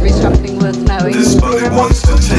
Every worth knowing. This body wants to take.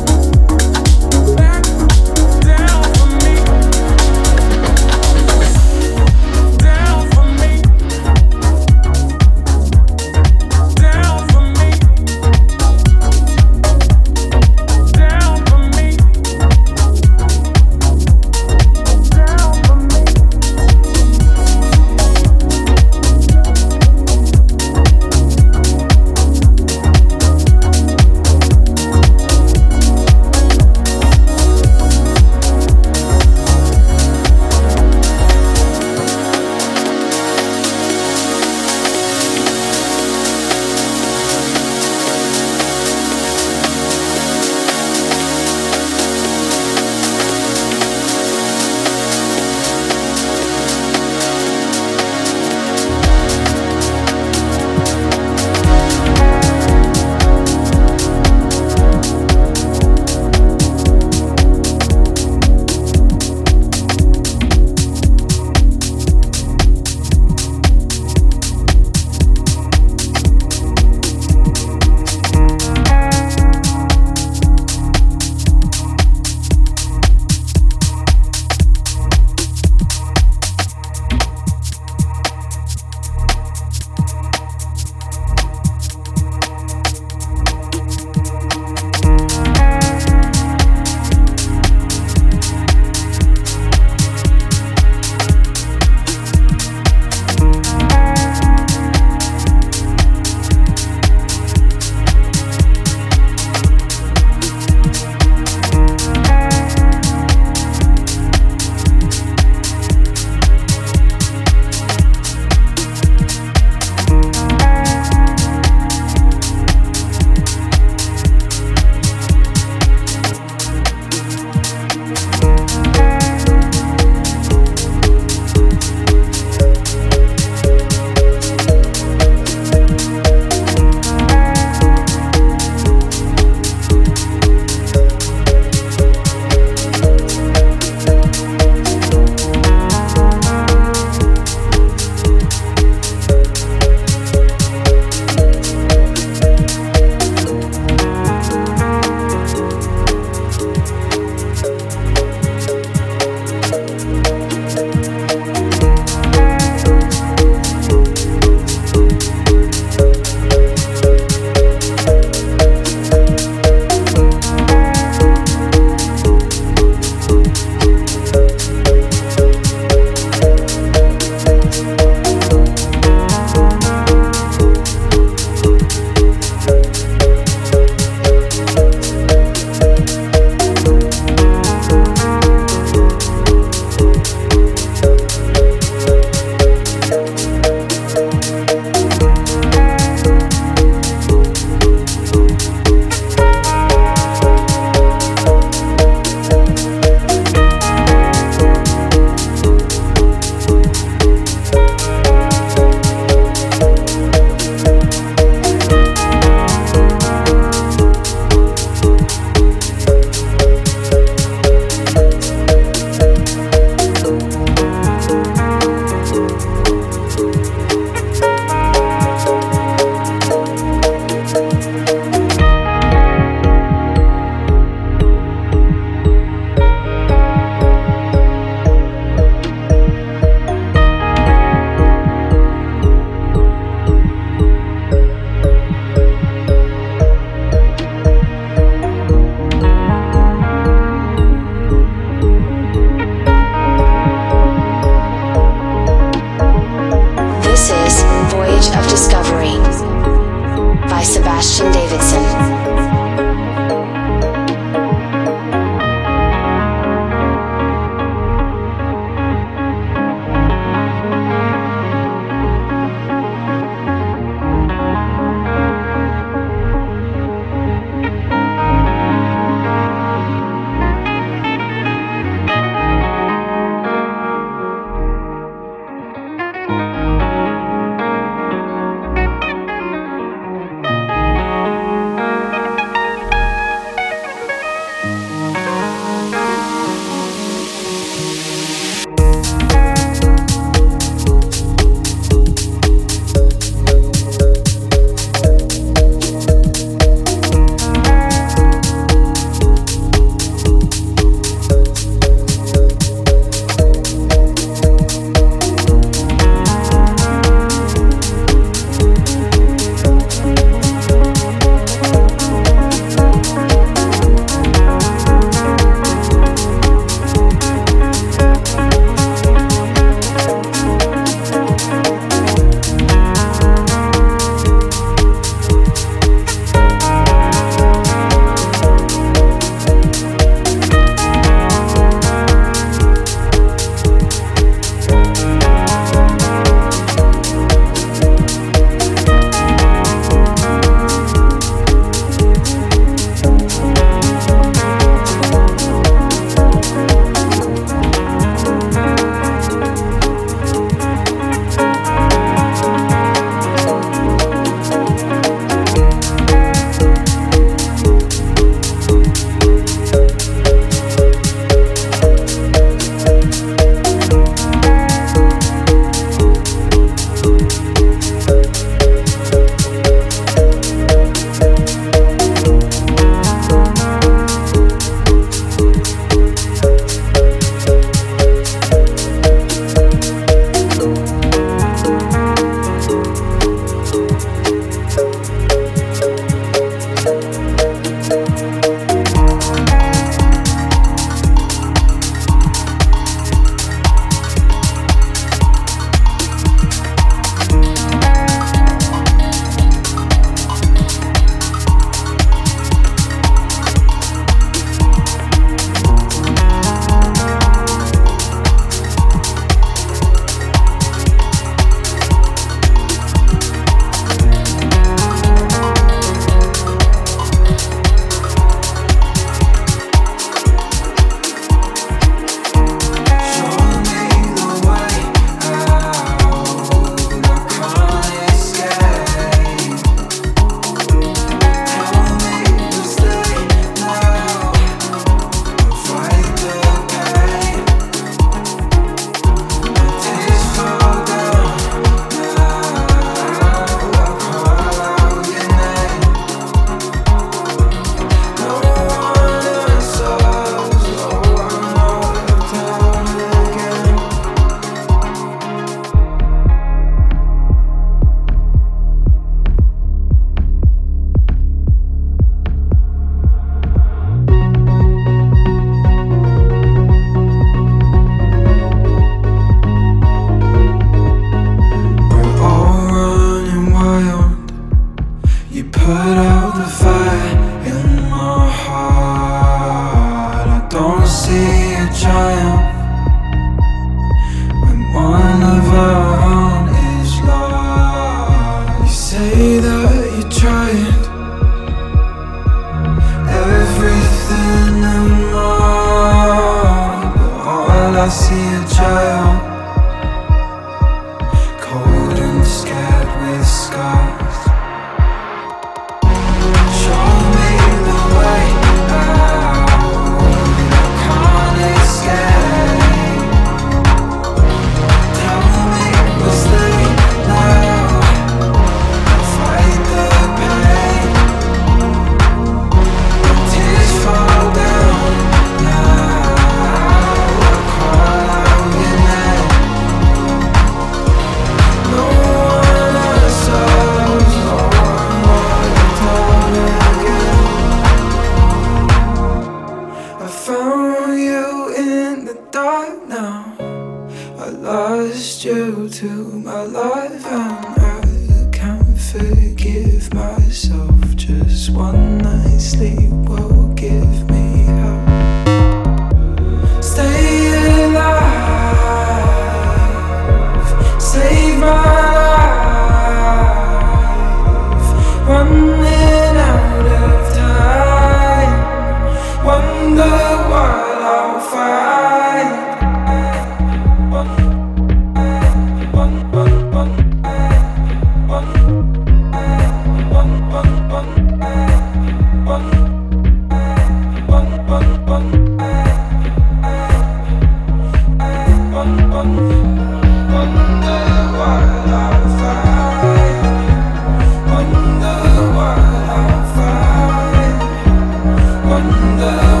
Show